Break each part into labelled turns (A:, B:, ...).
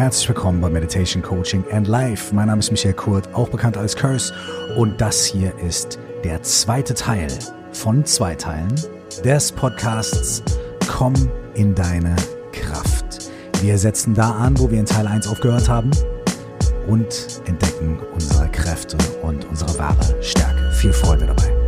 A: Herzlich willkommen bei Meditation Coaching and Life. Mein Name ist Michael Kurt, auch bekannt als Curse. Und das hier ist der zweite Teil von zwei Teilen des Podcasts Komm in deine Kraft. Wir setzen da an, wo wir in Teil 1 aufgehört haben und entdecken unsere Kräfte und unsere wahre Stärke. Viel Freude dabei.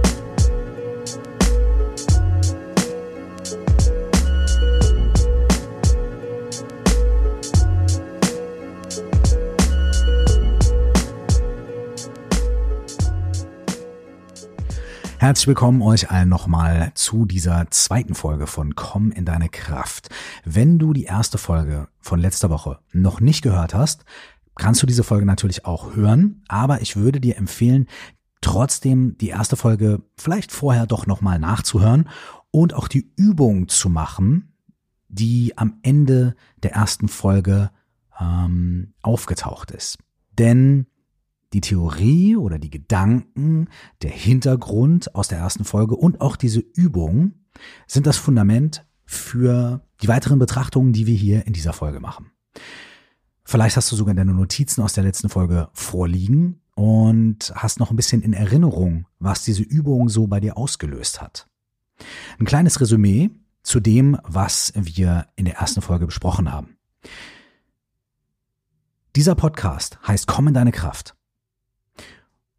A: Herzlich willkommen euch allen nochmal zu dieser zweiten Folge von Komm in deine Kraft. Wenn du die erste Folge von letzter Woche noch nicht gehört hast, kannst du diese Folge natürlich auch hören, aber ich würde dir empfehlen, trotzdem die erste Folge vielleicht vorher doch nochmal nachzuhören und auch die Übung zu machen, die am Ende der ersten Folge ähm, aufgetaucht ist. Denn die Theorie oder die Gedanken, der Hintergrund aus der ersten Folge und auch diese Übung sind das Fundament für die weiteren Betrachtungen, die wir hier in dieser Folge machen. Vielleicht hast du sogar deine Notizen aus der letzten Folge vorliegen und hast noch ein bisschen in Erinnerung, was diese Übung so bei dir ausgelöst hat. Ein kleines Resümee zu dem, was wir in der ersten Folge besprochen haben. Dieser Podcast heißt Komm in deine Kraft.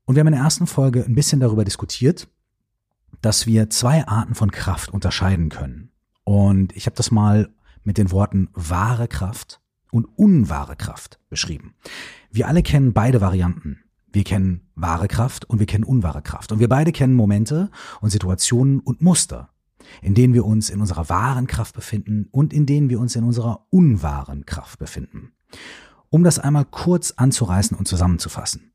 A: Und wir haben in der ersten Folge ein bisschen darüber diskutiert, dass wir zwei Arten von Kraft unterscheiden können. Und ich habe das mal mit den Worten wahre Kraft und unwahre Kraft beschrieben. Wir alle kennen beide Varianten. Wir kennen wahre Kraft und wir kennen unwahre Kraft. Und wir beide kennen Momente und Situationen und Muster, in denen wir uns in unserer wahren Kraft befinden und in denen wir uns in unserer unwahren Kraft befinden. Um das einmal kurz anzureißen und zusammenzufassen.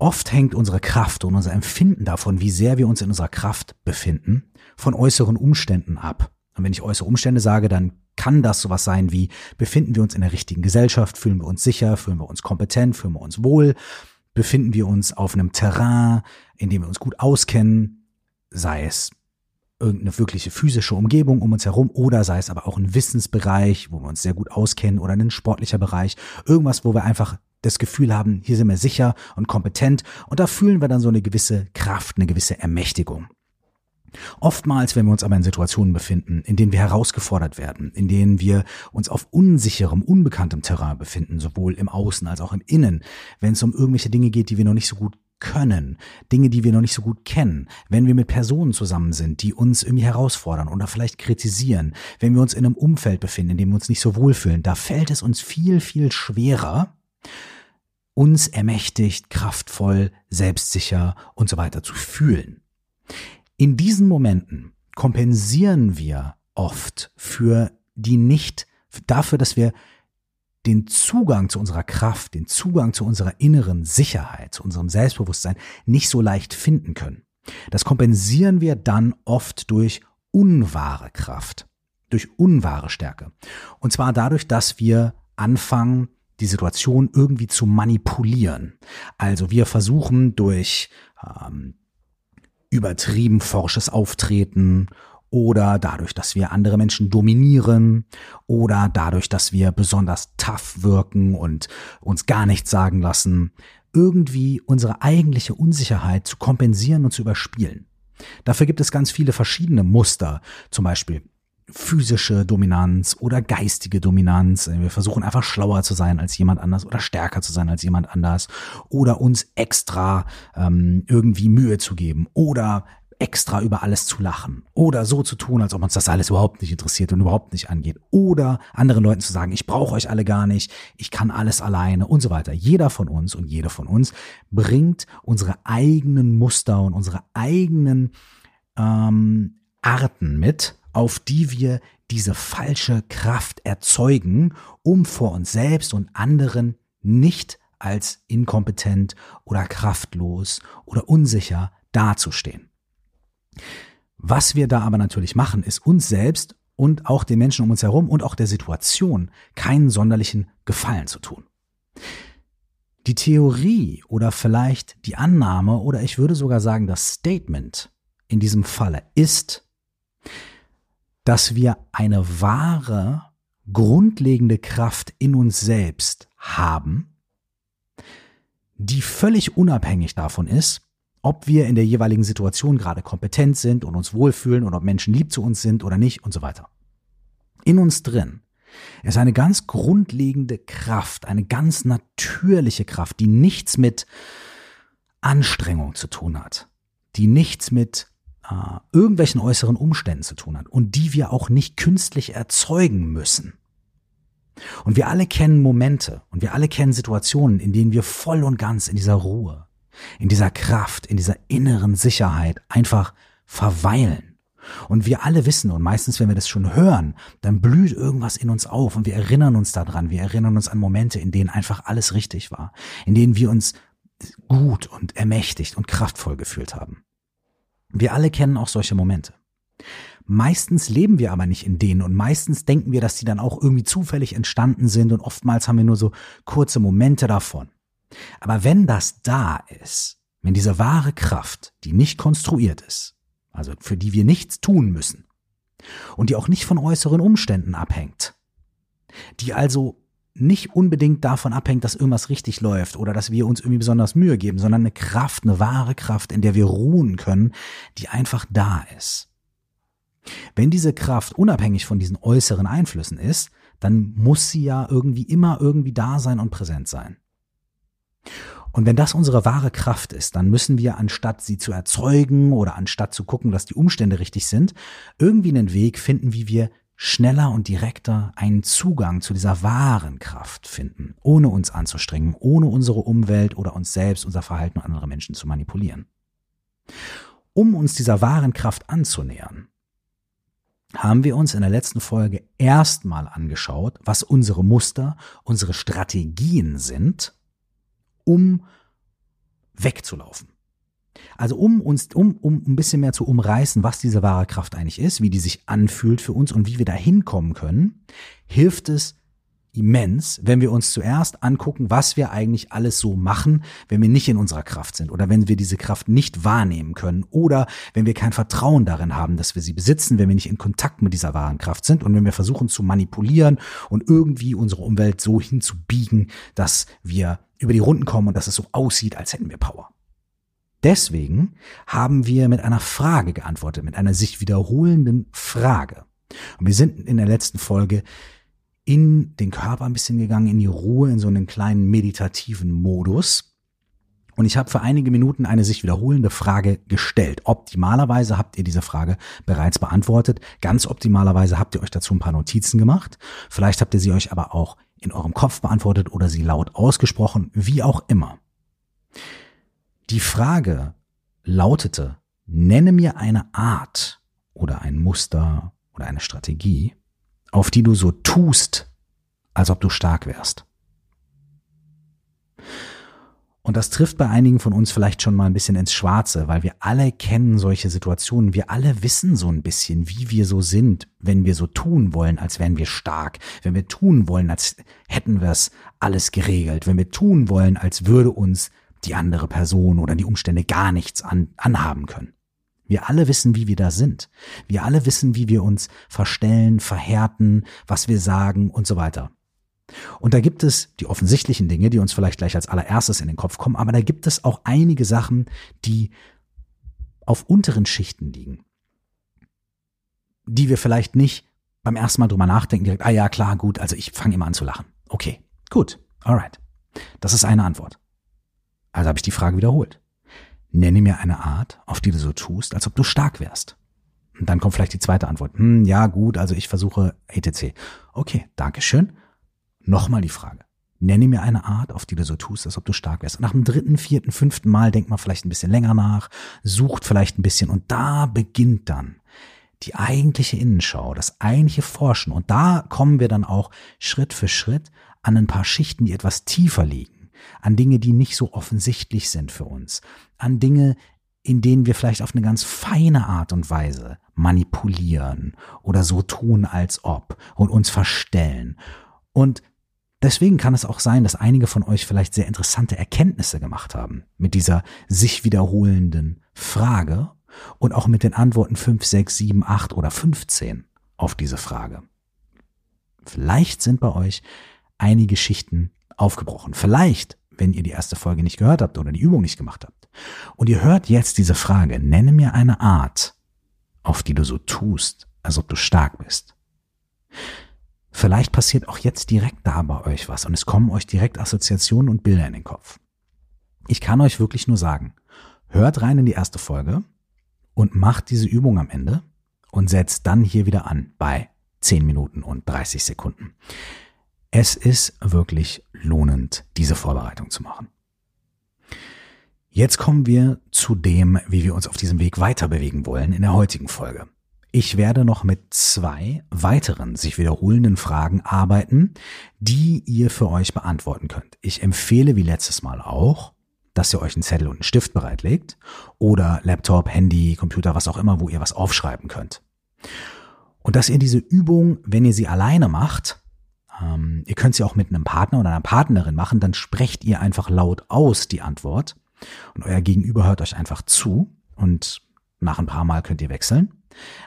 A: Oft hängt unsere Kraft und unser Empfinden davon, wie sehr wir uns in unserer Kraft befinden, von äußeren Umständen ab. Und wenn ich äußere Umstände sage, dann kann das sowas sein wie, befinden wir uns in der richtigen Gesellschaft, fühlen wir uns sicher, fühlen wir uns kompetent, fühlen wir uns wohl, befinden wir uns auf einem Terrain, in dem wir uns gut auskennen, sei es irgendeine wirkliche physische Umgebung um uns herum oder sei es aber auch ein Wissensbereich, wo wir uns sehr gut auskennen oder ein sportlicher Bereich, irgendwas, wo wir einfach das Gefühl haben, hier sind wir sicher und kompetent und da fühlen wir dann so eine gewisse Kraft, eine gewisse Ermächtigung. Oftmals, wenn wir uns aber in Situationen befinden, in denen wir herausgefordert werden, in denen wir uns auf unsicherem, unbekanntem Terrain befinden, sowohl im Außen als auch im Innen, wenn es um irgendwelche Dinge geht, die wir noch nicht so gut können, Dinge, die wir noch nicht so gut kennen, wenn wir mit Personen zusammen sind, die uns irgendwie herausfordern oder vielleicht kritisieren, wenn wir uns in einem Umfeld befinden, in dem wir uns nicht so wohlfühlen, da fällt es uns viel, viel schwerer, uns ermächtigt, kraftvoll, selbstsicher und so weiter zu fühlen. In diesen Momenten kompensieren wir oft für die nicht, dafür, dass wir den Zugang zu unserer Kraft, den Zugang zu unserer inneren Sicherheit, zu unserem Selbstbewusstsein nicht so leicht finden können. Das kompensieren wir dann oft durch unwahre Kraft, durch unwahre Stärke. Und zwar dadurch, dass wir anfangen, die Situation irgendwie zu manipulieren. Also wir versuchen durch ähm, übertrieben forsches Auftreten oder dadurch, dass wir andere Menschen dominieren oder dadurch, dass wir besonders tough wirken und uns gar nichts sagen lassen, irgendwie unsere eigentliche Unsicherheit zu kompensieren und zu überspielen. Dafür gibt es ganz viele verschiedene Muster, zum Beispiel physische Dominanz oder geistige Dominanz. Wir versuchen einfach schlauer zu sein als jemand anders oder stärker zu sein als jemand anders oder uns extra ähm, irgendwie Mühe zu geben oder extra über alles zu lachen oder so zu tun, als ob uns das alles überhaupt nicht interessiert und überhaupt nicht angeht oder anderen Leuten zu sagen, ich brauche euch alle gar nicht, ich kann alles alleine und so weiter. Jeder von uns und jede von uns bringt unsere eigenen Muster und unsere eigenen ähm, Arten mit, auf die wir diese falsche Kraft erzeugen, um vor uns selbst und anderen nicht als inkompetent oder kraftlos oder unsicher dazustehen. Was wir da aber natürlich machen, ist uns selbst und auch den Menschen um uns herum und auch der Situation keinen sonderlichen Gefallen zu tun. Die Theorie oder vielleicht die Annahme oder ich würde sogar sagen das Statement in diesem Falle ist, dass wir eine wahre, grundlegende Kraft in uns selbst haben, die völlig unabhängig davon ist, ob wir in der jeweiligen Situation gerade kompetent sind und uns wohlfühlen und ob Menschen lieb zu uns sind oder nicht und so weiter. In uns drin ist eine ganz grundlegende Kraft, eine ganz natürliche Kraft, die nichts mit Anstrengung zu tun hat, die nichts mit äh, irgendwelchen äußeren Umständen zu tun hat und die wir auch nicht künstlich erzeugen müssen. Und wir alle kennen Momente und wir alle kennen Situationen, in denen wir voll und ganz in dieser Ruhe, in dieser Kraft, in dieser inneren Sicherheit einfach verweilen. Und wir alle wissen, und meistens, wenn wir das schon hören, dann blüht irgendwas in uns auf und wir erinnern uns daran, wir erinnern uns an Momente, in denen einfach alles richtig war, in denen wir uns gut und ermächtigt und kraftvoll gefühlt haben. Wir alle kennen auch solche Momente. Meistens leben wir aber nicht in denen und meistens denken wir, dass die dann auch irgendwie zufällig entstanden sind und oftmals haben wir nur so kurze Momente davon. Aber wenn das da ist, wenn diese wahre Kraft, die nicht konstruiert ist, also für die wir nichts tun müssen und die auch nicht von äußeren Umständen abhängt, die also nicht unbedingt davon abhängt, dass irgendwas richtig läuft oder dass wir uns irgendwie besonders Mühe geben, sondern eine Kraft, eine wahre Kraft, in der wir ruhen können, die einfach da ist. Wenn diese Kraft unabhängig von diesen äußeren Einflüssen ist, dann muss sie ja irgendwie immer irgendwie da sein und präsent sein. Und wenn das unsere wahre Kraft ist, dann müssen wir, anstatt sie zu erzeugen oder anstatt zu gucken, dass die Umstände richtig sind, irgendwie einen Weg finden, wie wir schneller und direkter einen Zugang zu dieser wahren Kraft finden, ohne uns anzustrengen, ohne unsere Umwelt oder uns selbst, unser Verhalten und andere Menschen zu manipulieren. Um uns dieser wahren Kraft anzunähern, haben wir uns in der letzten Folge erstmal angeschaut, was unsere Muster, unsere Strategien sind, um wegzulaufen. Also um uns, um, um ein bisschen mehr zu umreißen, was diese wahre Kraft eigentlich ist, wie die sich anfühlt für uns und wie wir da hinkommen können, hilft es, immens, wenn wir uns zuerst angucken, was wir eigentlich alles so machen, wenn wir nicht in unserer Kraft sind oder wenn wir diese Kraft nicht wahrnehmen können oder wenn wir kein Vertrauen darin haben, dass wir sie besitzen, wenn wir nicht in Kontakt mit dieser wahren Kraft sind und wenn wir versuchen zu manipulieren und irgendwie unsere Umwelt so hinzubiegen, dass wir über die Runden kommen und dass es so aussieht, als hätten wir Power. Deswegen haben wir mit einer Frage geantwortet, mit einer sich wiederholenden Frage. Und wir sind in der letzten Folge in den Körper ein bisschen gegangen, in die Ruhe, in so einen kleinen meditativen Modus. Und ich habe für einige Minuten eine sich wiederholende Frage gestellt. Optimalerweise habt ihr diese Frage bereits beantwortet. Ganz optimalerweise habt ihr euch dazu ein paar Notizen gemacht. Vielleicht habt ihr sie euch aber auch in eurem Kopf beantwortet oder sie laut ausgesprochen, wie auch immer. Die Frage lautete, nenne mir eine Art oder ein Muster oder eine Strategie, auf die du so tust, als ob du stark wärst. Und das trifft bei einigen von uns vielleicht schon mal ein bisschen ins Schwarze, weil wir alle kennen solche Situationen. Wir alle wissen so ein bisschen, wie wir so sind, wenn wir so tun wollen, als wären wir stark, wenn wir tun wollen, als hätten wir es alles geregelt, wenn wir tun wollen, als würde uns die andere Person oder die Umstände gar nichts an, anhaben können. Wir alle wissen, wie wir da sind. Wir alle wissen, wie wir uns verstellen, verhärten, was wir sagen und so weiter. Und da gibt es die offensichtlichen Dinge, die uns vielleicht gleich als allererstes in den Kopf kommen, aber da gibt es auch einige Sachen, die auf unteren Schichten liegen, die wir vielleicht nicht beim ersten Mal drüber nachdenken, direkt, ah ja, klar, gut, also ich fange immer an zu lachen. Okay, gut, alright. Das ist eine Antwort. Also habe ich die Frage wiederholt. Nenne mir eine Art, auf die du so tust, als ob du stark wärst. Und dann kommt vielleicht die zweite Antwort. Hm, ja, gut, also ich versuche etc. Okay, Dankeschön. Nochmal die Frage. Nenne mir eine Art, auf die du so tust, als ob du stark wärst. Und nach dem dritten, vierten, fünften Mal denkt man vielleicht ein bisschen länger nach, sucht vielleicht ein bisschen und da beginnt dann die eigentliche Innenschau, das eigentliche Forschen. Und da kommen wir dann auch Schritt für Schritt an ein paar Schichten, die etwas tiefer liegen an Dinge, die nicht so offensichtlich sind für uns, an Dinge, in denen wir vielleicht auf eine ganz feine Art und Weise manipulieren oder so tun, als ob und uns verstellen. Und deswegen kann es auch sein, dass einige von euch vielleicht sehr interessante Erkenntnisse gemacht haben mit dieser sich wiederholenden Frage und auch mit den Antworten 5, 6, 7, 8 oder 15 auf diese Frage. Vielleicht sind bei euch einige Schichten aufgebrochen. Vielleicht, wenn ihr die erste Folge nicht gehört habt oder die Übung nicht gemacht habt. Und ihr hört jetzt diese Frage, nenne mir eine Art, auf die du so tust, als ob du stark bist. Vielleicht passiert auch jetzt direkt da bei euch was und es kommen euch direkt Assoziationen und Bilder in den Kopf. Ich kann euch wirklich nur sagen, hört rein in die erste Folge und macht diese Übung am Ende und setzt dann hier wieder an bei 10 Minuten und 30 Sekunden. Es ist wirklich lohnend, diese Vorbereitung zu machen. Jetzt kommen wir zu dem, wie wir uns auf diesem Weg weiter bewegen wollen in der heutigen Folge. Ich werde noch mit zwei weiteren sich wiederholenden Fragen arbeiten, die ihr für euch beantworten könnt. Ich empfehle wie letztes Mal auch, dass ihr euch einen Zettel und einen Stift bereitlegt oder Laptop, Handy, Computer, was auch immer, wo ihr was aufschreiben könnt. Und dass ihr diese Übung, wenn ihr sie alleine macht, ähm, ihr könnt sie auch mit einem Partner oder einer Partnerin machen, dann sprecht ihr einfach laut aus die Antwort und euer Gegenüber hört euch einfach zu und nach ein paar Mal könnt ihr wechseln.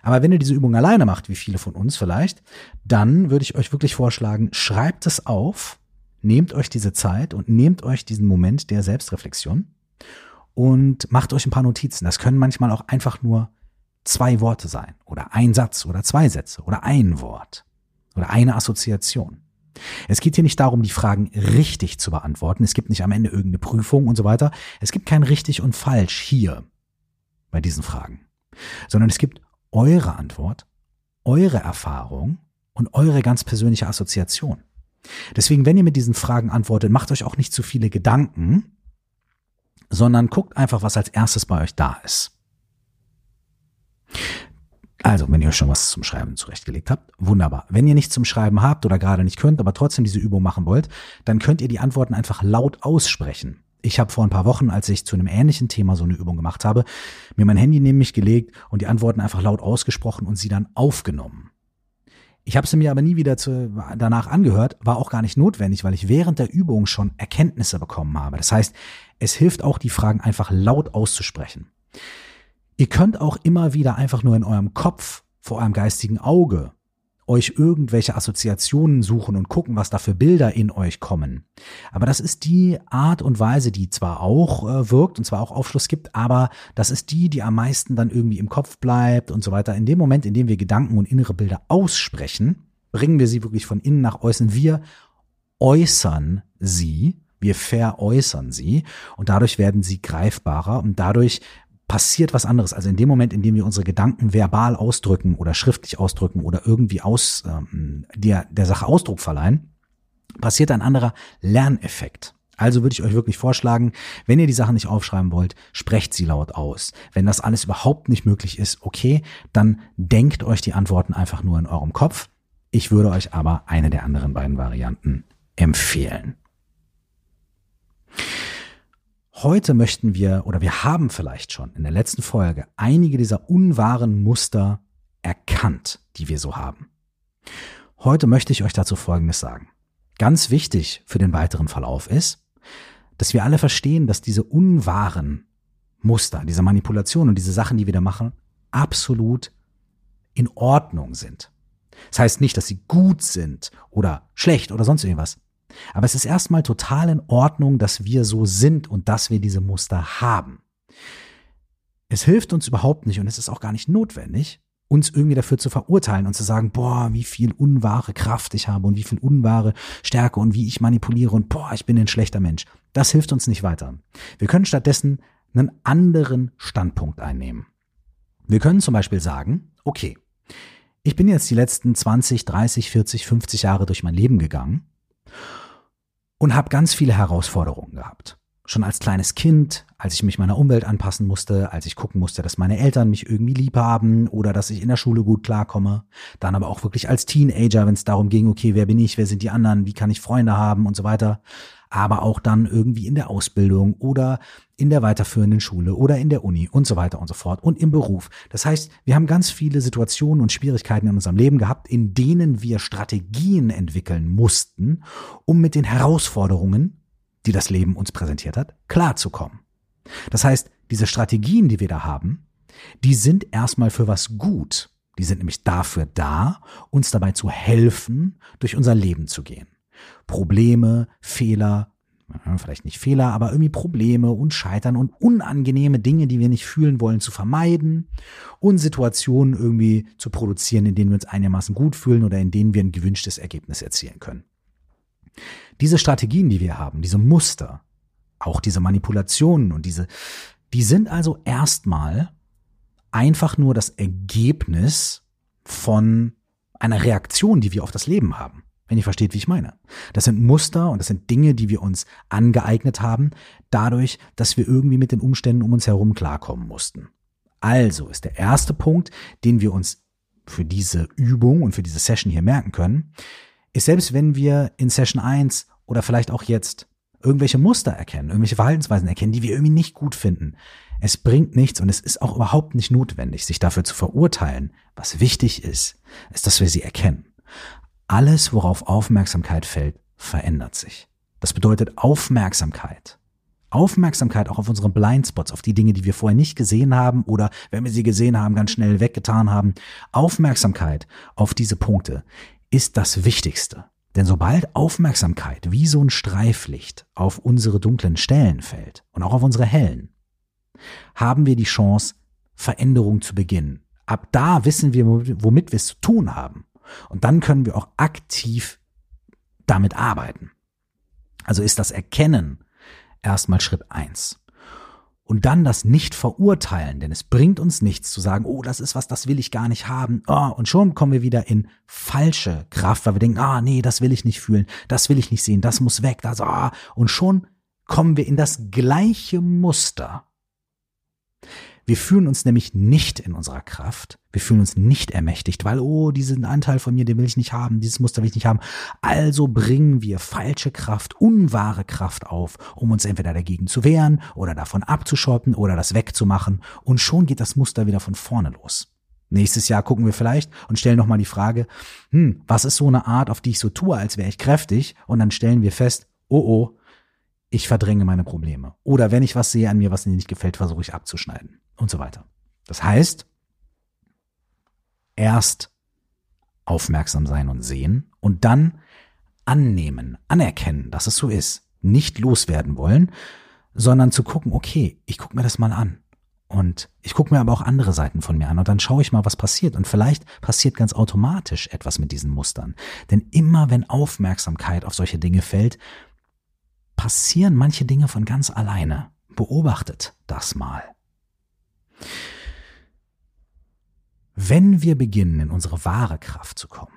A: Aber wenn ihr diese Übung alleine macht, wie viele von uns vielleicht, dann würde ich euch wirklich vorschlagen, schreibt es auf, nehmt euch diese Zeit und nehmt euch diesen Moment der Selbstreflexion und macht euch ein paar Notizen. Das können manchmal auch einfach nur zwei Worte sein oder ein Satz oder zwei Sätze oder ein Wort oder eine Assoziation. Es geht hier nicht darum, die Fragen richtig zu beantworten. Es gibt nicht am Ende irgendeine Prüfung und so weiter. Es gibt kein richtig und falsch hier bei diesen Fragen, sondern es gibt eure Antwort, eure Erfahrung und eure ganz persönliche Assoziation. Deswegen, wenn ihr mit diesen Fragen antwortet, macht euch auch nicht zu viele Gedanken, sondern guckt einfach, was als erstes bei euch da ist. Also, wenn ihr euch schon was zum Schreiben zurechtgelegt habt, wunderbar. Wenn ihr nichts zum Schreiben habt oder gerade nicht könnt, aber trotzdem diese Übung machen wollt, dann könnt ihr die Antworten einfach laut aussprechen. Ich habe vor ein paar Wochen, als ich zu einem ähnlichen Thema so eine Übung gemacht habe, mir mein Handy neben mich gelegt und die Antworten einfach laut ausgesprochen und sie dann aufgenommen. Ich habe sie mir aber nie wieder zu, danach angehört, war auch gar nicht notwendig, weil ich während der Übung schon Erkenntnisse bekommen habe. Das heißt, es hilft auch, die Fragen einfach laut auszusprechen. Ihr könnt auch immer wieder einfach nur in eurem Kopf, vor eurem geistigen Auge euch irgendwelche Assoziationen suchen und gucken, was da für Bilder in euch kommen. Aber das ist die Art und Weise, die zwar auch äh, wirkt und zwar auch Aufschluss gibt, aber das ist die, die am meisten dann irgendwie im Kopf bleibt und so weiter. In dem Moment, in dem wir Gedanken und innere Bilder aussprechen, bringen wir sie wirklich von innen nach außen. Wir äußern sie, wir veräußern sie und dadurch werden sie greifbarer und dadurch passiert was anderes. Also in dem Moment, in dem wir unsere Gedanken verbal ausdrücken oder schriftlich ausdrücken oder irgendwie aus ähm, der, der Sache Ausdruck verleihen, passiert ein anderer Lerneffekt. Also würde ich euch wirklich vorschlagen, wenn ihr die Sachen nicht aufschreiben wollt, sprecht sie laut aus. Wenn das alles überhaupt nicht möglich ist, okay, dann denkt euch die Antworten einfach nur in eurem Kopf. Ich würde euch aber eine der anderen beiden Varianten empfehlen. Heute möchten wir oder wir haben vielleicht schon in der letzten Folge einige dieser unwahren Muster erkannt, die wir so haben. Heute möchte ich euch dazu Folgendes sagen. Ganz wichtig für den weiteren Verlauf ist, dass wir alle verstehen, dass diese unwahren Muster, diese Manipulationen und diese Sachen, die wir da machen, absolut in Ordnung sind. Das heißt nicht, dass sie gut sind oder schlecht oder sonst irgendwas. Aber es ist erstmal total in Ordnung, dass wir so sind und dass wir diese Muster haben. Es hilft uns überhaupt nicht und es ist auch gar nicht notwendig, uns irgendwie dafür zu verurteilen und zu sagen, boah, wie viel unwahre Kraft ich habe und wie viel unwahre Stärke und wie ich manipuliere und boah, ich bin ein schlechter Mensch. Das hilft uns nicht weiter. Wir können stattdessen einen anderen Standpunkt einnehmen. Wir können zum Beispiel sagen, okay, ich bin jetzt die letzten 20, 30, 40, 50 Jahre durch mein Leben gegangen und habe ganz viele Herausforderungen gehabt. Schon als kleines Kind, als ich mich meiner Umwelt anpassen musste, als ich gucken musste, dass meine Eltern mich irgendwie lieb haben oder dass ich in der Schule gut klarkomme. Dann aber auch wirklich als Teenager, wenn es darum ging, okay, wer bin ich, wer sind die anderen, wie kann ich Freunde haben und so weiter aber auch dann irgendwie in der Ausbildung oder in der weiterführenden Schule oder in der Uni und so weiter und so fort und im Beruf. Das heißt, wir haben ganz viele Situationen und Schwierigkeiten in unserem Leben gehabt, in denen wir Strategien entwickeln mussten, um mit den Herausforderungen, die das Leben uns präsentiert hat, klarzukommen. Das heißt, diese Strategien, die wir da haben, die sind erstmal für was gut. Die sind nämlich dafür da, uns dabei zu helfen, durch unser Leben zu gehen. Probleme, Fehler, vielleicht nicht Fehler, aber irgendwie Probleme und Scheitern und unangenehme Dinge, die wir nicht fühlen wollen, zu vermeiden und Situationen irgendwie zu produzieren, in denen wir uns einigermaßen gut fühlen oder in denen wir ein gewünschtes Ergebnis erzielen können. Diese Strategien, die wir haben, diese Muster, auch diese Manipulationen und diese, die sind also erstmal einfach nur das Ergebnis von einer Reaktion, die wir auf das Leben haben wenn ihr versteht, wie ich meine. Das sind Muster und das sind Dinge, die wir uns angeeignet haben, dadurch, dass wir irgendwie mit den Umständen um uns herum klarkommen mussten. Also ist der erste Punkt, den wir uns für diese Übung und für diese Session hier merken können, ist selbst wenn wir in Session 1 oder vielleicht auch jetzt irgendwelche Muster erkennen, irgendwelche Verhaltensweisen erkennen, die wir irgendwie nicht gut finden. Es bringt nichts und es ist auch überhaupt nicht notwendig, sich dafür zu verurteilen. Was wichtig ist, ist, dass wir sie erkennen. Alles, worauf Aufmerksamkeit fällt, verändert sich. Das bedeutet Aufmerksamkeit. Aufmerksamkeit auch auf unsere Blindspots, auf die Dinge, die wir vorher nicht gesehen haben oder wenn wir sie gesehen haben, ganz schnell weggetan haben. Aufmerksamkeit auf diese Punkte ist das Wichtigste. Denn sobald Aufmerksamkeit wie so ein Streiflicht auf unsere dunklen Stellen fällt und auch auf unsere hellen, haben wir die Chance, Veränderung zu beginnen. Ab da wissen wir, womit wir es zu tun haben. Und dann können wir auch aktiv damit arbeiten. Also ist das Erkennen erstmal Schritt eins. Und dann das nicht verurteilen, denn es bringt uns nichts zu sagen, oh, das ist was, das will ich gar nicht haben. Oh, und schon kommen wir wieder in falsche Kraft, weil wir denken, ah, nee, das will ich nicht fühlen, das will ich nicht sehen, das muss weg, das, ah. Und schon kommen wir in das gleiche Muster, wir fühlen uns nämlich nicht in unserer Kraft. Wir fühlen uns nicht ermächtigt, weil, oh, diesen Anteil von mir, den will ich nicht haben, dieses Muster will ich nicht haben. Also bringen wir falsche Kraft, unwahre Kraft auf, um uns entweder dagegen zu wehren oder davon abzuschotten oder das wegzumachen. Und schon geht das Muster wieder von vorne los. Nächstes Jahr gucken wir vielleicht und stellen nochmal die Frage, hm, was ist so eine Art, auf die ich so tue, als wäre ich kräftig? Und dann stellen wir fest, oh oh, ich verdränge meine Probleme. Oder wenn ich was sehe an mir, was mir nicht gefällt, versuche ich abzuschneiden und so weiter. Das heißt, erst aufmerksam sein und sehen und dann annehmen, anerkennen, dass es so ist. Nicht loswerden wollen, sondern zu gucken, okay, ich gucke mir das mal an. Und ich gucke mir aber auch andere Seiten von mir an und dann schaue ich mal, was passiert. Und vielleicht passiert ganz automatisch etwas mit diesen Mustern. Denn immer wenn Aufmerksamkeit auf solche Dinge fällt, passieren manche Dinge von ganz alleine. Beobachtet das mal. Wenn wir beginnen, in unsere wahre Kraft zu kommen,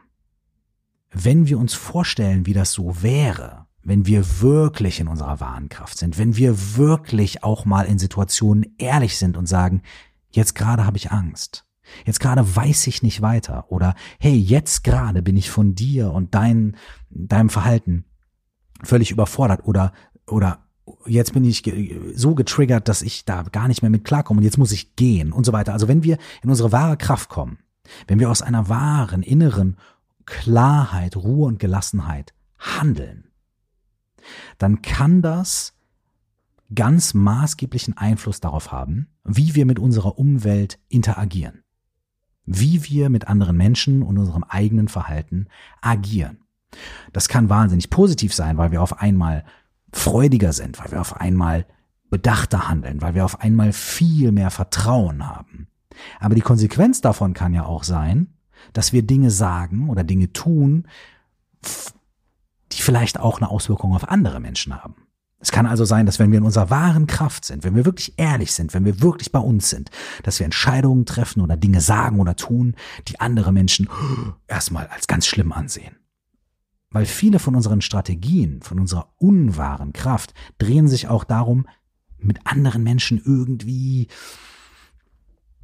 A: wenn wir uns vorstellen, wie das so wäre, wenn wir wirklich in unserer wahren Kraft sind, wenn wir wirklich auch mal in Situationen ehrlich sind und sagen, jetzt gerade habe ich Angst, jetzt gerade weiß ich nicht weiter oder hey, jetzt gerade bin ich von dir und dein, deinem Verhalten völlig überfordert oder, oder jetzt bin ich so getriggert, dass ich da gar nicht mehr mit klarkomme und jetzt muss ich gehen und so weiter. Also wenn wir in unsere wahre Kraft kommen, wenn wir aus einer wahren inneren Klarheit, Ruhe und Gelassenheit handeln, dann kann das ganz maßgeblichen Einfluss darauf haben, wie wir mit unserer Umwelt interagieren, wie wir mit anderen Menschen und unserem eigenen Verhalten agieren. Das kann wahnsinnig positiv sein, weil wir auf einmal freudiger sind, weil wir auf einmal bedachter handeln, weil wir auf einmal viel mehr Vertrauen haben. Aber die Konsequenz davon kann ja auch sein, dass wir Dinge sagen oder Dinge tun, die vielleicht auch eine Auswirkung auf andere Menschen haben. Es kann also sein, dass wenn wir in unserer wahren Kraft sind, wenn wir wirklich ehrlich sind, wenn wir wirklich bei uns sind, dass wir Entscheidungen treffen oder Dinge sagen oder tun, die andere Menschen erstmal als ganz schlimm ansehen. Weil viele von unseren Strategien, von unserer unwahren Kraft drehen sich auch darum, mit anderen Menschen irgendwie,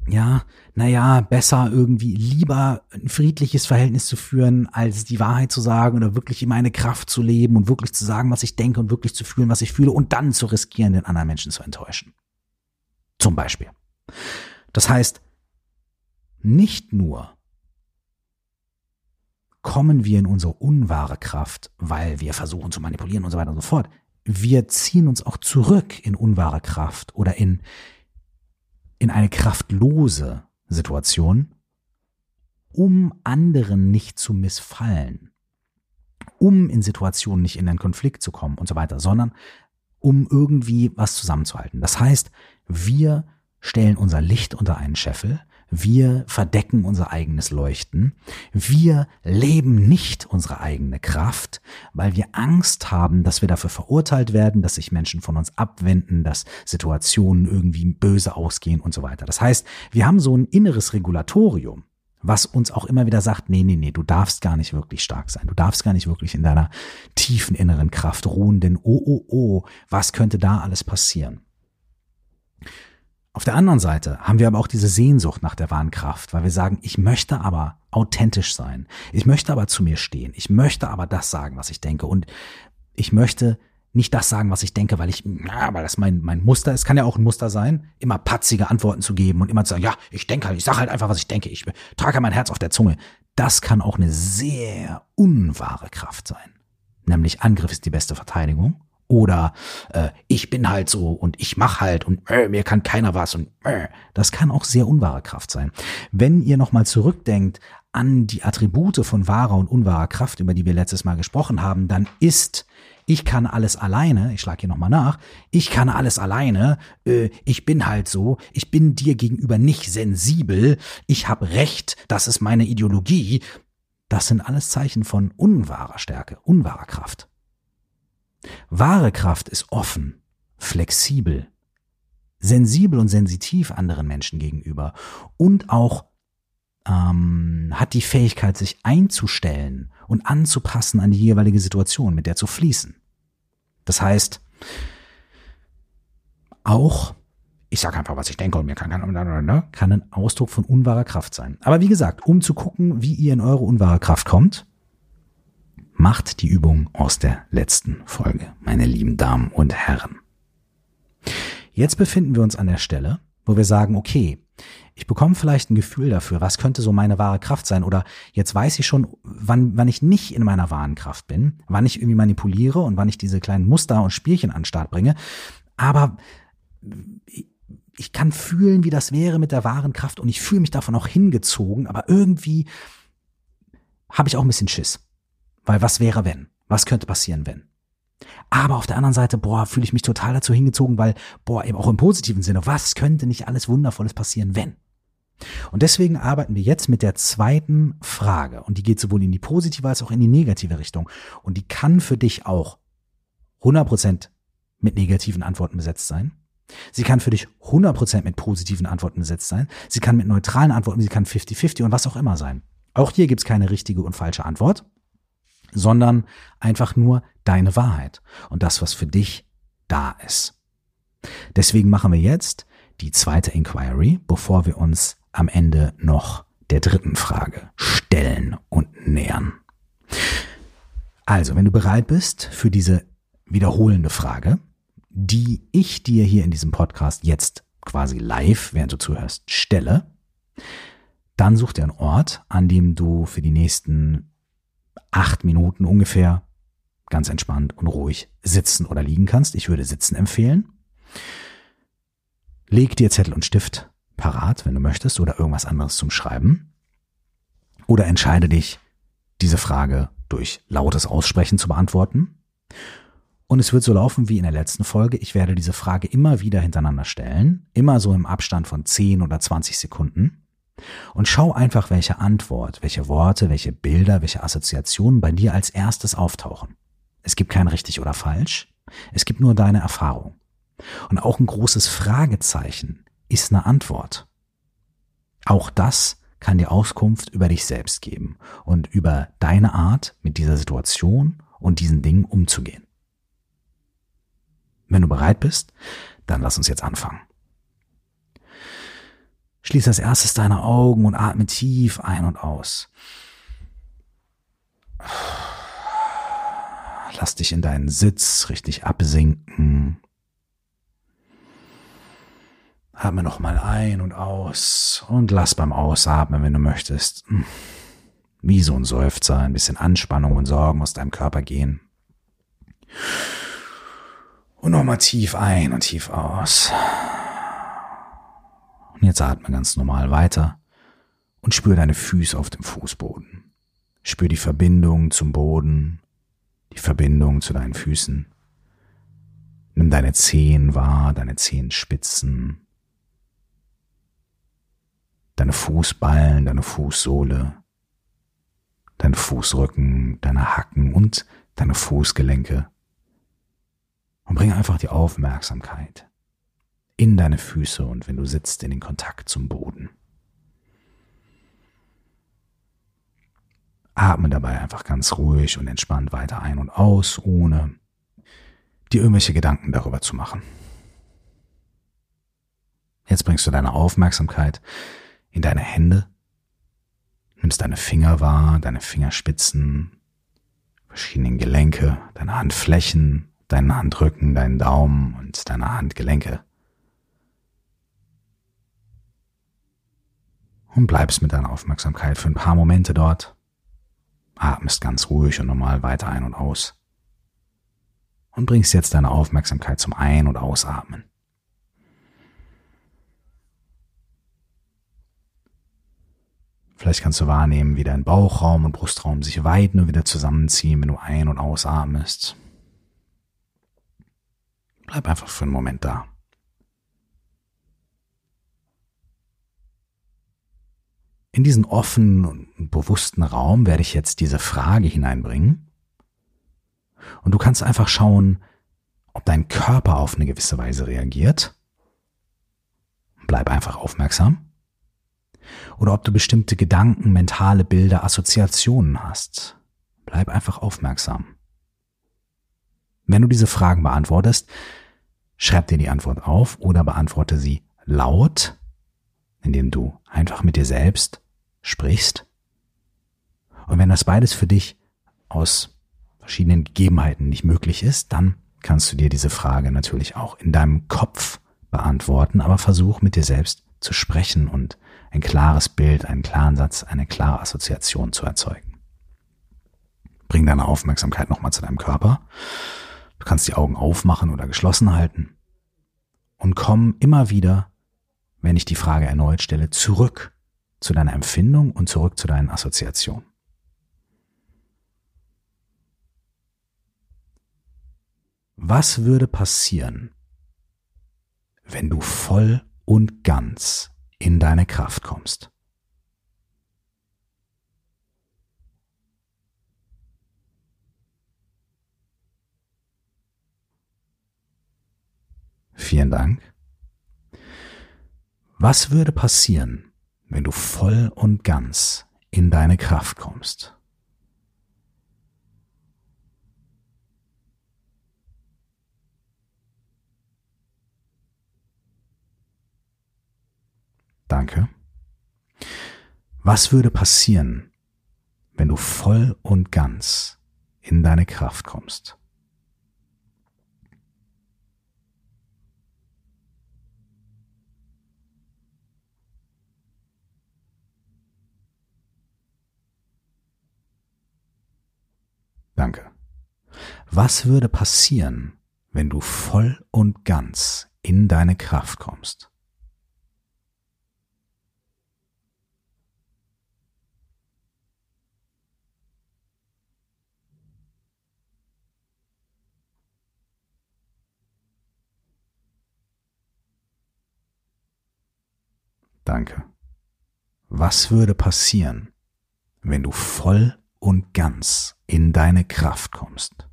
A: ja, naja, besser irgendwie lieber ein friedliches Verhältnis zu führen, als die Wahrheit zu sagen oder wirklich in meine Kraft zu leben und wirklich zu sagen, was ich denke und wirklich zu fühlen, was ich fühle und dann zu riskieren, den anderen Menschen zu enttäuschen. Zum Beispiel. Das heißt, nicht nur kommen wir in unsere unwahre Kraft, weil wir versuchen zu manipulieren und so weiter und so fort. Wir ziehen uns auch zurück in unwahre Kraft oder in, in eine kraftlose Situation, um anderen nicht zu missfallen, um in Situationen nicht in einen Konflikt zu kommen und so weiter, sondern um irgendwie was zusammenzuhalten. Das heißt, wir stellen unser Licht unter einen Scheffel, wir verdecken unser eigenes Leuchten. Wir leben nicht unsere eigene Kraft, weil wir Angst haben, dass wir dafür verurteilt werden, dass sich Menschen von uns abwenden, dass Situationen irgendwie böse ausgehen und so weiter. Das heißt, wir haben so ein inneres Regulatorium, was uns auch immer wieder sagt, nee, nee, nee, du darfst gar nicht wirklich stark sein. Du darfst gar nicht wirklich in deiner tiefen inneren Kraft ruhen, denn oh, oh, oh, was könnte da alles passieren? Auf der anderen Seite haben wir aber auch diese Sehnsucht nach der wahren Kraft, weil wir sagen, ich möchte aber authentisch sein. Ich möchte aber zu mir stehen. Ich möchte aber das sagen, was ich denke. Und ich möchte nicht das sagen, was ich denke, weil ich, ja, weil das mein, mein Muster ist. Kann ja auch ein Muster sein, immer patzige Antworten zu geben und immer zu sagen, ja, ich denke halt, ich sage halt einfach, was ich denke. Ich trage mein Herz auf der Zunge. Das kann auch eine sehr unwahre Kraft sein. Nämlich Angriff ist die beste Verteidigung oder äh, ich bin halt so und ich mach halt und äh, mir kann keiner was und äh, das kann auch sehr unwahre Kraft sein. Wenn ihr nochmal zurückdenkt an die Attribute von wahrer und unwahrer Kraft, über die wir letztes Mal gesprochen haben, dann ist ich kann alles alleine, ich schlage hier nochmal nach, ich kann alles alleine, äh, ich bin halt so, ich bin dir gegenüber nicht sensibel, ich habe Recht, das ist meine Ideologie. Das sind alles Zeichen von unwahrer Stärke, unwahrer Kraft. Wahre Kraft ist offen, flexibel, sensibel und sensitiv anderen Menschen gegenüber und auch ähm, hat die Fähigkeit, sich einzustellen und anzupassen an die jeweilige Situation, mit der zu fließen. Das heißt, auch, ich sage einfach, was ich denke und mir kann, kann, kann ein Ausdruck von unwahrer Kraft sein. Aber wie gesagt, um zu gucken, wie ihr in eure unwahre Kraft kommt, Macht die Übung aus der letzten Folge, meine lieben Damen und Herren. Jetzt befinden wir uns an der Stelle, wo wir sagen, okay, ich bekomme vielleicht ein Gefühl dafür, was könnte so meine wahre Kraft sein oder jetzt weiß ich schon, wann, wann ich nicht in meiner wahren Kraft bin, wann ich irgendwie manipuliere und wann ich diese kleinen Muster und Spielchen an den Start bringe. Aber ich kann fühlen, wie das wäre mit der wahren Kraft und ich fühle mich davon auch hingezogen, aber irgendwie habe ich auch ein bisschen Schiss. Weil was wäre, wenn? Was könnte passieren, wenn? Aber auf der anderen Seite, boah, fühle ich mich total dazu hingezogen, weil, boah, eben auch im positiven Sinne, was könnte nicht alles Wundervolles passieren, wenn? Und deswegen arbeiten wir jetzt mit der zweiten Frage. Und die geht sowohl in die positive als auch in die negative Richtung. Und die kann für dich auch 100% mit negativen Antworten besetzt sein. Sie kann für dich 100% mit positiven Antworten besetzt sein. Sie kann mit neutralen Antworten, sie kann 50-50 und was auch immer sein. Auch hier gibt's keine richtige und falsche Antwort sondern einfach nur deine Wahrheit und das, was für dich da ist. Deswegen machen wir jetzt die zweite Inquiry, bevor wir uns am Ende noch der dritten Frage stellen und nähern. Also, wenn du bereit bist für diese wiederholende Frage, die ich dir hier in diesem Podcast jetzt quasi live, während du zuhörst, stelle, dann such dir einen Ort, an dem du für die nächsten acht Minuten ungefähr ganz entspannt und ruhig sitzen oder liegen kannst. Ich würde sitzen empfehlen. Leg dir Zettel und Stift parat, wenn du möchtest, oder irgendwas anderes zum Schreiben. Oder entscheide dich, diese Frage durch lautes Aussprechen zu beantworten. Und es wird so laufen wie in der letzten Folge. Ich werde diese Frage immer wieder hintereinander stellen, immer so im Abstand von 10 oder 20 Sekunden. Und schau einfach, welche Antwort, welche Worte, welche Bilder, welche Assoziationen bei dir als erstes auftauchen. Es gibt kein richtig oder falsch, es gibt nur deine Erfahrung. Und auch ein großes Fragezeichen ist eine Antwort. Auch das kann dir Auskunft über dich selbst geben und über deine Art, mit dieser Situation und diesen Dingen umzugehen. Wenn du bereit bist, dann lass uns jetzt anfangen. Schließ als erstes deine Augen und atme tief ein und aus. Lass dich in deinen Sitz richtig absinken. Atme nochmal ein und aus und lass beim Ausatmen, wenn du möchtest, wie so ein Seufzer, ein bisschen Anspannung und Sorgen aus deinem Körper gehen. Und nochmal tief ein und tief aus. Und jetzt atme ganz normal weiter und spür deine Füße auf dem Fußboden. Spür die Verbindung zum Boden, die Verbindung zu deinen Füßen. Nimm deine Zehen wahr, deine Zehenspitzen, deine Fußballen, deine Fußsohle, dein Fußrücken, deine Hacken und deine Fußgelenke. Und bringe einfach die Aufmerksamkeit in deine Füße und wenn du sitzt, in den Kontakt zum Boden. Atme dabei einfach ganz ruhig und entspannt weiter ein und aus, ohne dir irgendwelche Gedanken darüber zu machen. Jetzt bringst du deine Aufmerksamkeit in deine Hände, nimmst deine Finger wahr, deine Fingerspitzen, verschiedenen Gelenke, deine Handflächen, deinen Handrücken, deinen Daumen und deine Handgelenke. Und bleibst mit deiner Aufmerksamkeit für ein paar Momente dort atmest ganz ruhig und normal weiter ein und aus. Und bringst jetzt deine Aufmerksamkeit zum Ein- und Ausatmen. Vielleicht kannst du wahrnehmen, wie dein Bauchraum und Brustraum sich weiten und wieder zusammenziehen, wenn du ein- und ausatmest. Bleib einfach für einen Moment da. In diesen offenen und bewussten Raum werde ich jetzt diese Frage hineinbringen. Und du kannst einfach schauen, ob dein Körper auf eine gewisse Weise reagiert. Bleib einfach aufmerksam. Oder ob du bestimmte Gedanken, mentale Bilder, Assoziationen hast. Bleib einfach aufmerksam. Wenn du diese Fragen beantwortest, schreib dir die Antwort auf oder beantworte sie laut, indem du einfach mit dir selbst sprichst. Und wenn das beides für dich aus verschiedenen Gegebenheiten nicht möglich ist, dann kannst du dir diese Frage natürlich auch in deinem Kopf beantworten, aber versuch mit dir selbst zu sprechen und ein klares Bild, einen klaren Satz, eine klare Assoziation zu erzeugen. Bring deine Aufmerksamkeit nochmal zu deinem Körper. Du kannst die Augen aufmachen oder geschlossen halten und komm immer wieder, wenn ich die Frage erneut stelle, zurück zu deiner Empfindung und zurück zu deinen Assoziationen. Was würde passieren, wenn du voll und ganz in deine Kraft kommst? Vielen Dank. Was würde passieren, wenn du voll und ganz in deine Kraft kommst. Danke. Was würde passieren, wenn du voll und ganz in deine Kraft kommst? Danke. Was würde passieren, wenn du voll und ganz in deine Kraft kommst? Danke. Was würde passieren, wenn du voll und ganz in deine Kraft kommst.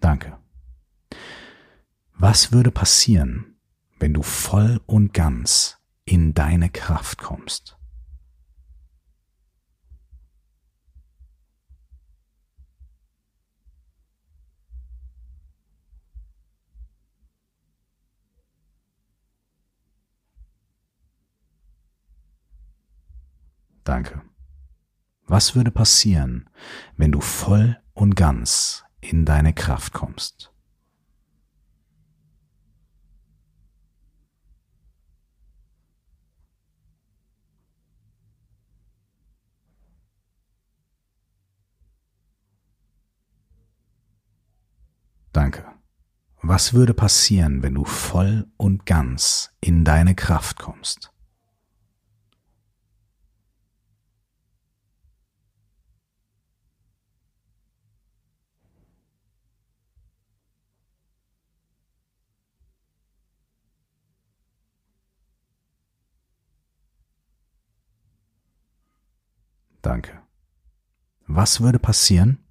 A: Danke. Was würde passieren, wenn du voll und ganz in deine Kraft kommst? Danke. Was würde passieren, wenn du voll und ganz in deine Kraft kommst? Danke. Was würde passieren, wenn du voll und ganz in deine Kraft kommst? Danke. Was würde passieren,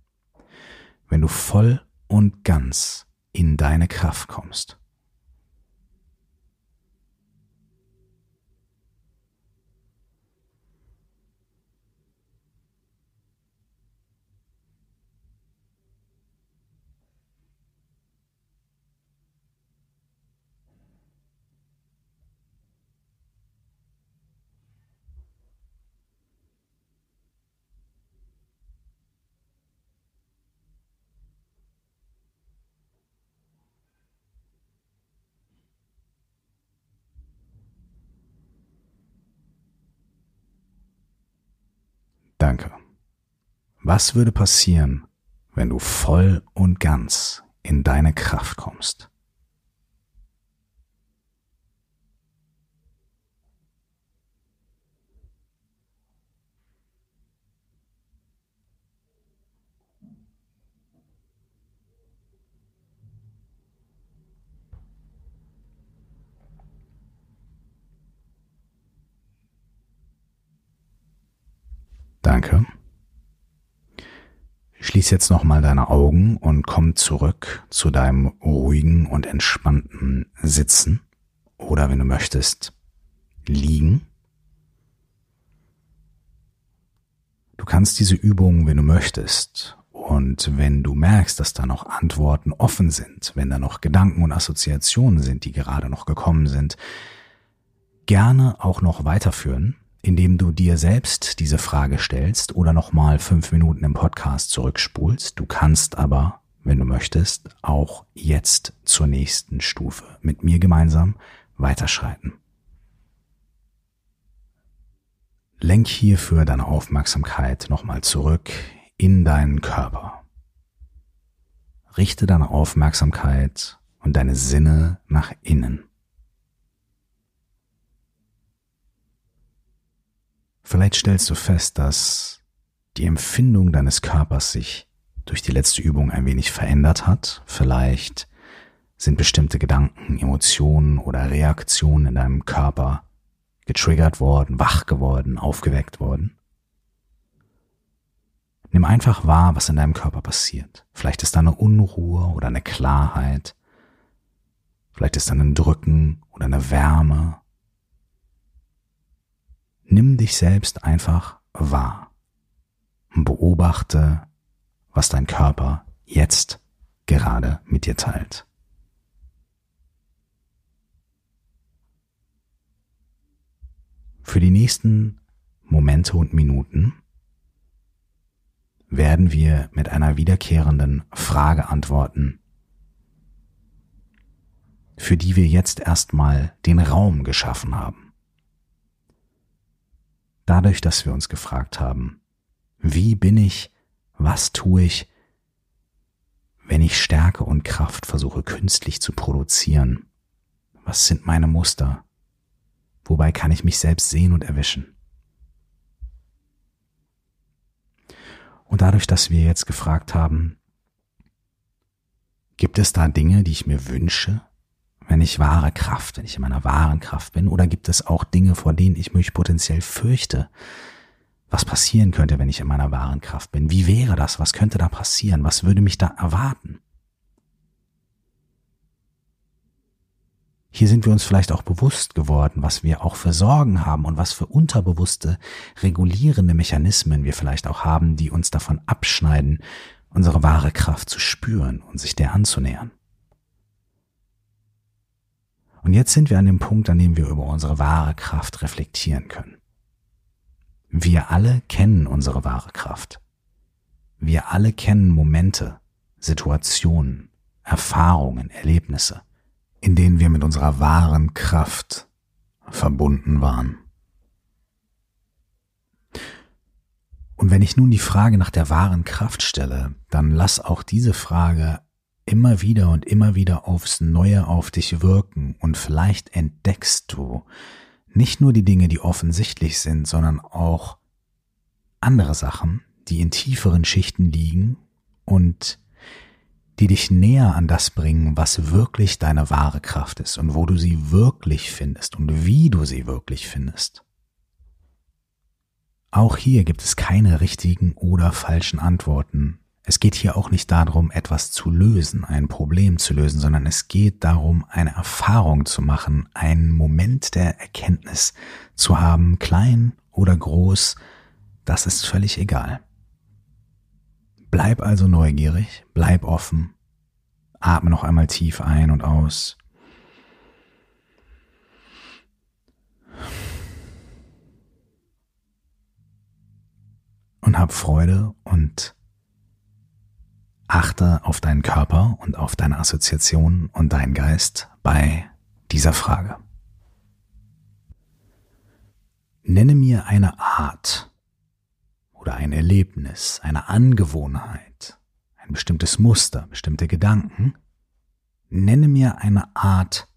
A: wenn du voll und ganz in deine Kraft kommst? Danke. Was würde passieren, wenn du voll und ganz in deine Kraft kommst? Danke. Schließ jetzt nochmal deine Augen und komm zurück zu deinem ruhigen und entspannten Sitzen oder wenn du möchtest, liegen. Du kannst diese Übung, wenn du möchtest, und wenn du merkst, dass da noch Antworten offen sind, wenn da noch Gedanken und Assoziationen sind, die gerade noch gekommen sind, gerne auch noch weiterführen indem du dir selbst diese Frage stellst oder nochmal fünf Minuten im Podcast zurückspulst. Du kannst aber, wenn du möchtest, auch jetzt zur nächsten Stufe mit mir gemeinsam weiterschreiten. Lenk hierfür deine Aufmerksamkeit nochmal zurück in deinen Körper. Richte deine Aufmerksamkeit und deine Sinne nach innen. Vielleicht stellst du fest, dass die Empfindung deines Körpers sich durch die letzte Übung ein wenig verändert hat. Vielleicht sind bestimmte Gedanken, Emotionen oder Reaktionen in deinem Körper getriggert worden, wach geworden, aufgeweckt worden. Nimm einfach wahr, was in deinem Körper passiert. Vielleicht ist da eine Unruhe oder eine Klarheit. Vielleicht ist da ein Drücken oder eine Wärme Nimm dich selbst einfach wahr und beobachte, was dein Körper jetzt gerade mit dir teilt. Für die nächsten Momente und Minuten werden wir mit einer wiederkehrenden Frage antworten, für die wir jetzt erstmal den Raum geschaffen haben dadurch, dass wir uns gefragt haben, wie bin ich, was tue ich, wenn ich Stärke und Kraft versuche künstlich zu produzieren? Was sind meine Muster? Wobei kann ich mich selbst sehen und erwischen? Und dadurch, dass wir jetzt gefragt haben, gibt es da Dinge, die ich mir wünsche, wenn ich wahre Kraft, wenn ich in meiner wahren Kraft bin? Oder gibt es auch Dinge, vor denen ich mich potenziell fürchte? Was passieren könnte, wenn ich in meiner wahren Kraft bin? Wie wäre das? Was könnte da passieren? Was würde mich da erwarten? Hier sind wir uns vielleicht auch bewusst geworden, was wir auch für Sorgen haben und was für unterbewusste regulierende Mechanismen wir vielleicht auch haben, die uns davon abschneiden, unsere wahre Kraft zu spüren und sich der anzunähern. Und jetzt sind wir an dem Punkt, an dem wir über unsere wahre Kraft reflektieren können. Wir alle kennen unsere wahre Kraft. Wir alle kennen Momente, Situationen, Erfahrungen, Erlebnisse, in denen wir mit unserer wahren Kraft verbunden waren. Und wenn ich nun die Frage nach der wahren Kraft stelle, dann lass auch diese Frage immer wieder und immer wieder aufs Neue auf dich wirken und vielleicht entdeckst du nicht nur die Dinge, die offensichtlich sind, sondern auch andere Sachen, die in tieferen Schichten liegen und die dich näher an das bringen, was wirklich deine wahre Kraft ist und wo du sie wirklich findest und wie du sie wirklich findest. Auch hier gibt es keine richtigen oder falschen Antworten. Es geht hier auch nicht darum, etwas zu lösen, ein Problem zu lösen, sondern es geht darum, eine Erfahrung zu machen, einen Moment der Erkenntnis zu haben, klein oder groß, das ist völlig egal. Bleib also neugierig, bleib offen, atme noch einmal tief ein und aus. Und hab Freude und achte auf deinen Körper und auf deine Assoziationen und deinen Geist bei dieser Frage. Nenne mir eine Art, oder ein Erlebnis, eine Angewohnheit, ein bestimmtes Muster, bestimmte Gedanken, nenne mir eine Art,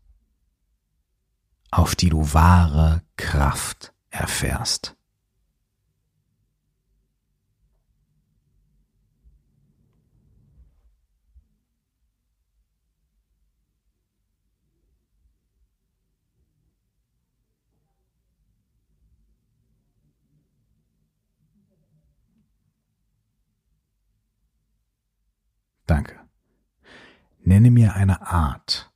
A: auf die du wahre Kraft erfährst. Danke. Nenne mir eine Art,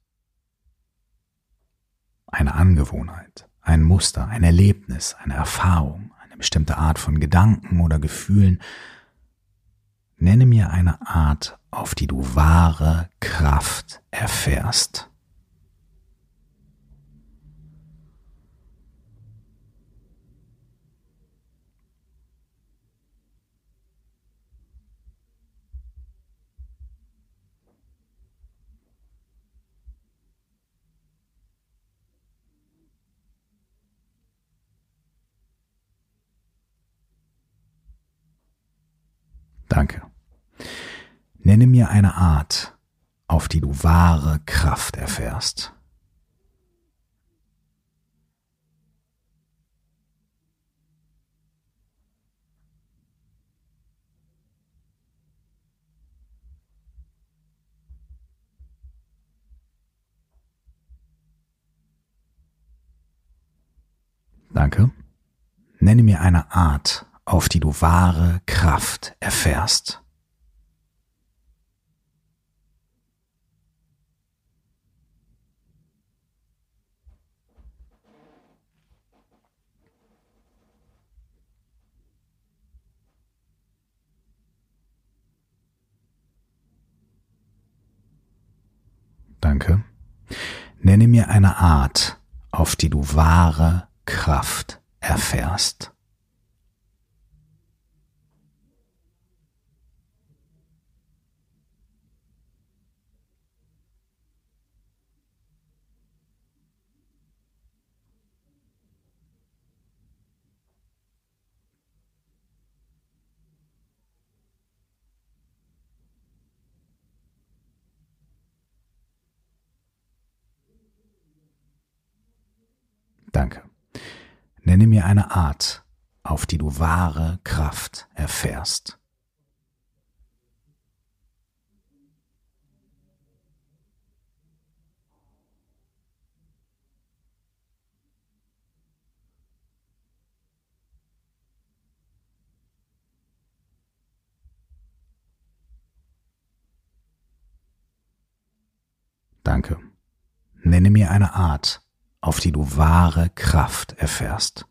A: eine Angewohnheit, ein Muster, ein Erlebnis, eine Erfahrung, eine bestimmte Art von Gedanken oder Gefühlen. Nenne mir eine Art, auf die du wahre Kraft erfährst. Danke. Nenne mir eine Art, auf die du wahre Kraft erfährst. Danke. Nenne mir eine Art, auf die du wahre Kraft erfährst. Danke. Nenne mir eine Art, auf die du wahre Kraft erfährst. Danke. Nenne mir eine Art, auf die du wahre Kraft erfährst. Danke. Nenne mir eine Art, auf die du wahre Kraft erfährst.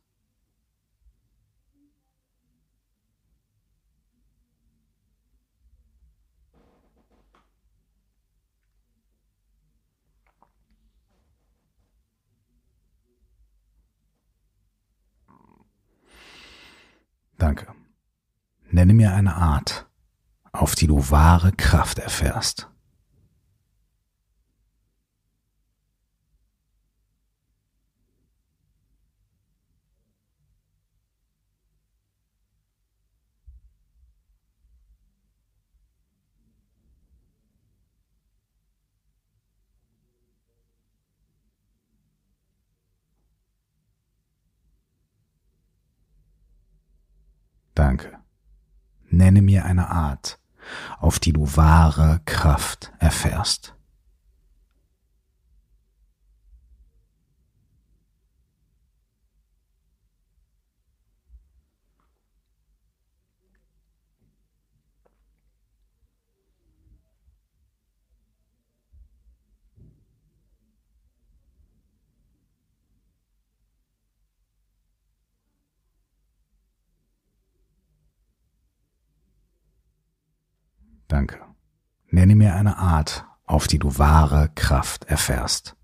A: Danke. Nenne mir eine Art, auf die du wahre Kraft erfährst. Danke. Nenne mir eine Art, auf die du wahre Kraft erfährst. Danke. Nenne mir eine Art, auf die du wahre Kraft erfährst.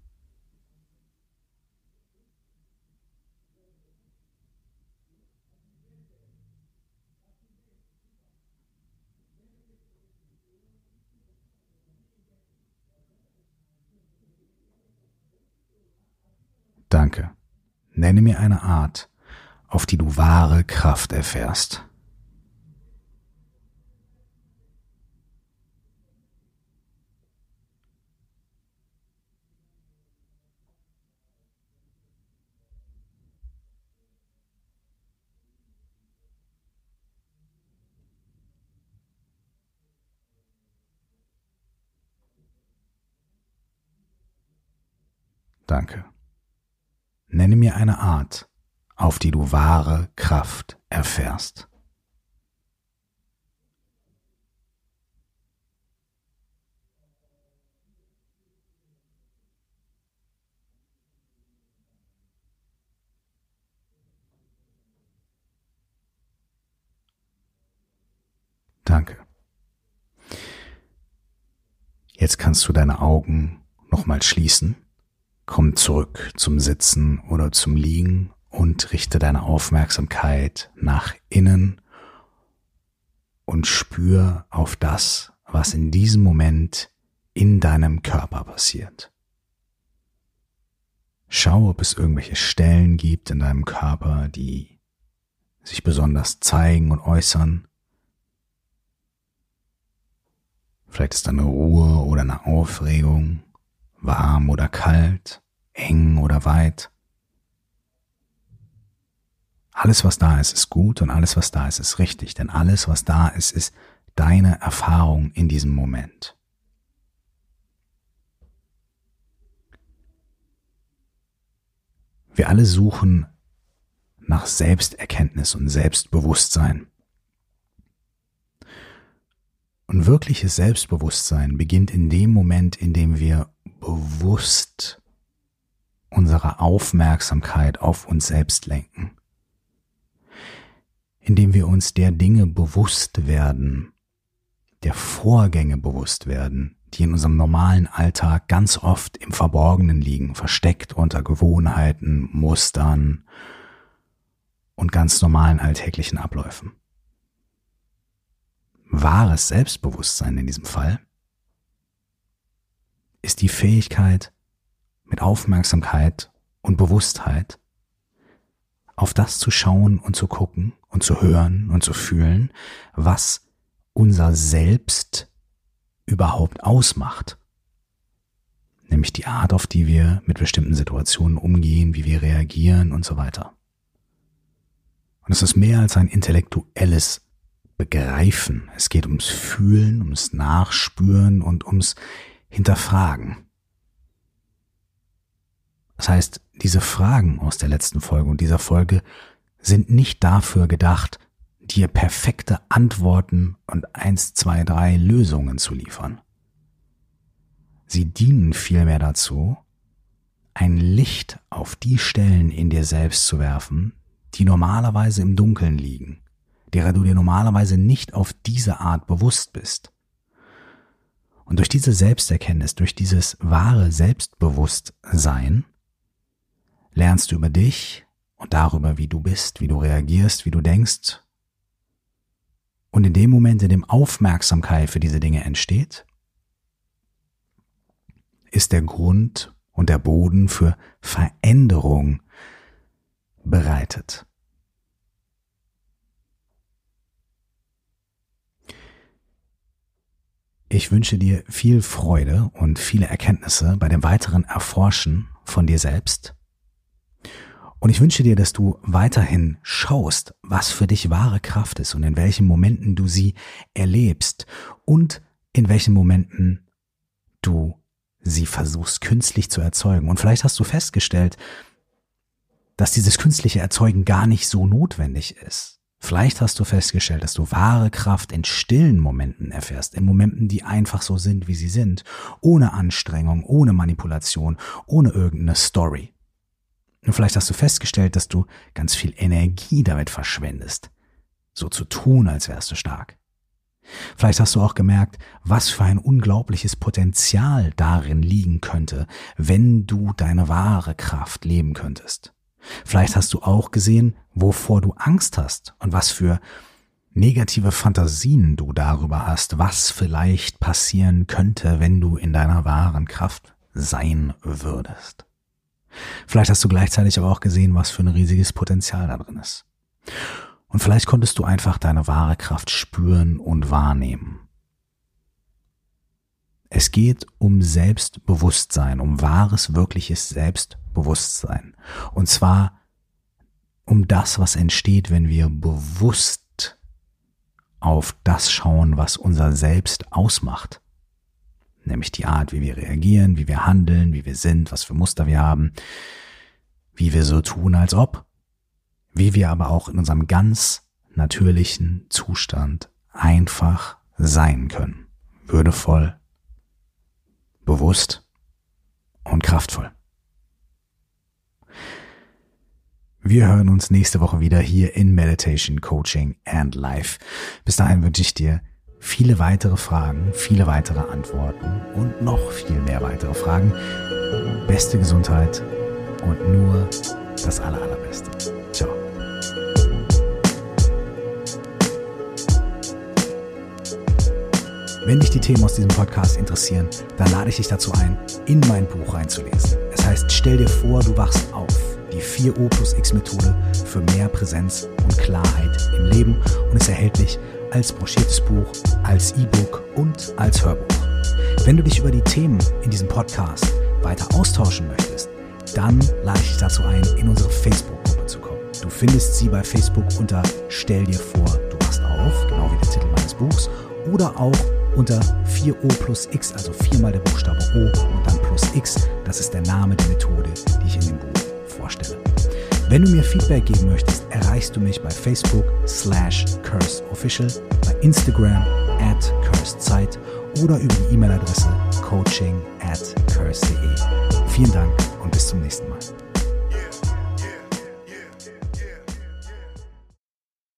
A: Danke. Nenne mir eine Art, auf die du wahre Kraft erfährst. Danke. Nenne mir eine Art, auf die du wahre Kraft erfährst. Danke. Jetzt kannst du deine Augen nochmal schließen Komm zurück zum Sitzen oder zum Liegen und richte deine Aufmerksamkeit nach innen und spür auf das, was in diesem Moment in deinem Körper passiert. Schau, ob es irgendwelche Stellen gibt in deinem Körper, die sich besonders zeigen und äußern. Vielleicht ist da eine Ruhe oder eine Aufregung warm oder kalt, eng oder weit. Alles, was da ist, ist gut und alles, was da ist, ist richtig, denn alles, was da ist, ist deine Erfahrung in diesem Moment. Wir alle suchen nach Selbsterkenntnis und Selbstbewusstsein. Und wirkliches Selbstbewusstsein beginnt in dem Moment, in dem wir bewusst unsere Aufmerksamkeit auf uns selbst lenken, indem wir uns der Dinge bewusst werden, der Vorgänge bewusst werden, die in unserem normalen Alltag ganz oft im Verborgenen liegen, versteckt unter Gewohnheiten, Mustern und ganz normalen alltäglichen Abläufen. Wahres Selbstbewusstsein in diesem Fall ist die Fähigkeit, mit Aufmerksamkeit und Bewusstheit auf das zu schauen und zu gucken und zu hören und zu fühlen, was unser Selbst überhaupt ausmacht. Nämlich die Art, auf die wir mit bestimmten Situationen umgehen, wie wir reagieren und so weiter. Und es ist mehr als ein intellektuelles Begreifen. Es geht ums Fühlen, ums Nachspüren und ums hinterfragen. Das heißt, diese Fragen aus der letzten Folge und dieser Folge sind nicht dafür gedacht, dir perfekte Antworten und eins, zwei, drei Lösungen zu liefern. Sie dienen vielmehr dazu, ein Licht auf die Stellen in dir selbst zu werfen, die normalerweise im Dunkeln liegen, derer du dir normalerweise nicht auf diese Art bewusst bist. Und durch diese Selbsterkenntnis, durch dieses wahre Selbstbewusstsein, lernst du über dich und darüber, wie du bist, wie du reagierst, wie du denkst. Und in dem Moment, in dem Aufmerksamkeit für diese Dinge entsteht, ist der Grund und der Boden für Veränderung bereitet. Ich wünsche dir viel Freude und viele Erkenntnisse bei dem weiteren Erforschen von dir selbst. Und ich wünsche dir, dass du weiterhin schaust, was für dich wahre Kraft ist und in welchen Momenten du sie erlebst und in welchen Momenten du sie versuchst künstlich zu erzeugen. Und vielleicht hast du festgestellt, dass dieses künstliche Erzeugen gar nicht so notwendig ist. Vielleicht hast du festgestellt, dass du wahre Kraft in stillen Momenten erfährst, in Momenten, die einfach so sind, wie sie sind, ohne Anstrengung, ohne Manipulation, ohne irgendeine Story. Und vielleicht hast du festgestellt, dass du ganz viel Energie damit verschwendest, so zu tun, als wärst du stark. Vielleicht hast du auch gemerkt, was für ein unglaubliches Potenzial darin liegen könnte, wenn du deine wahre Kraft leben könntest. Vielleicht hast du auch gesehen, wovor du Angst hast und was für negative Fantasien du darüber hast, was vielleicht passieren könnte, wenn du in deiner wahren Kraft sein würdest. Vielleicht hast du gleichzeitig aber auch gesehen, was für ein riesiges Potenzial da drin ist. Und vielleicht konntest du einfach deine wahre Kraft spüren und wahrnehmen. Es geht um Selbstbewusstsein, um wahres, wirkliches Selbstbewusstsein. Und zwar um das, was entsteht, wenn wir bewusst auf das schauen, was unser Selbst ausmacht. Nämlich die Art, wie wir reagieren, wie wir handeln, wie wir sind, was für Muster wir haben, wie wir so tun, als ob wie wir aber auch in unserem ganz natürlichen Zustand einfach sein können. Würdevoll, bewusst und kraftvoll. Wir hören uns nächste Woche wieder hier in Meditation, Coaching and Life. Bis dahin wünsche ich dir viele weitere Fragen, viele weitere Antworten und noch viel mehr weitere Fragen. Beste Gesundheit und nur das Allerallerbeste. Ciao. Wenn dich die Themen aus diesem Podcast interessieren, dann lade ich dich dazu ein, in mein Buch reinzulesen. Es heißt, stell dir vor, du wachst auf. Die 4O plus X Methode für mehr Präsenz und Klarheit im Leben und ist erhältlich als broschiertes Buch, als E-Book und als Hörbuch. Wenn du dich über die Themen in diesem Podcast weiter austauschen möchtest, dann lade ich dich dazu ein, in unsere Facebook-Gruppe zu kommen. Du findest sie bei Facebook unter Stell dir vor, du wachst auf, genau wie der Titel meines Buchs, oder auch unter 4O plus X, also viermal der Buchstabe O und dann plus X. Das ist der Name der Methode, die ich Wenn du mir Feedback geben möchtest, erreichst du mich bei Facebook slash curseofficial, bei Instagram at cursedzeit oder über die E-Mail-Adresse coaching at curse.de. Vielen Dank und bis zum nächsten Mal.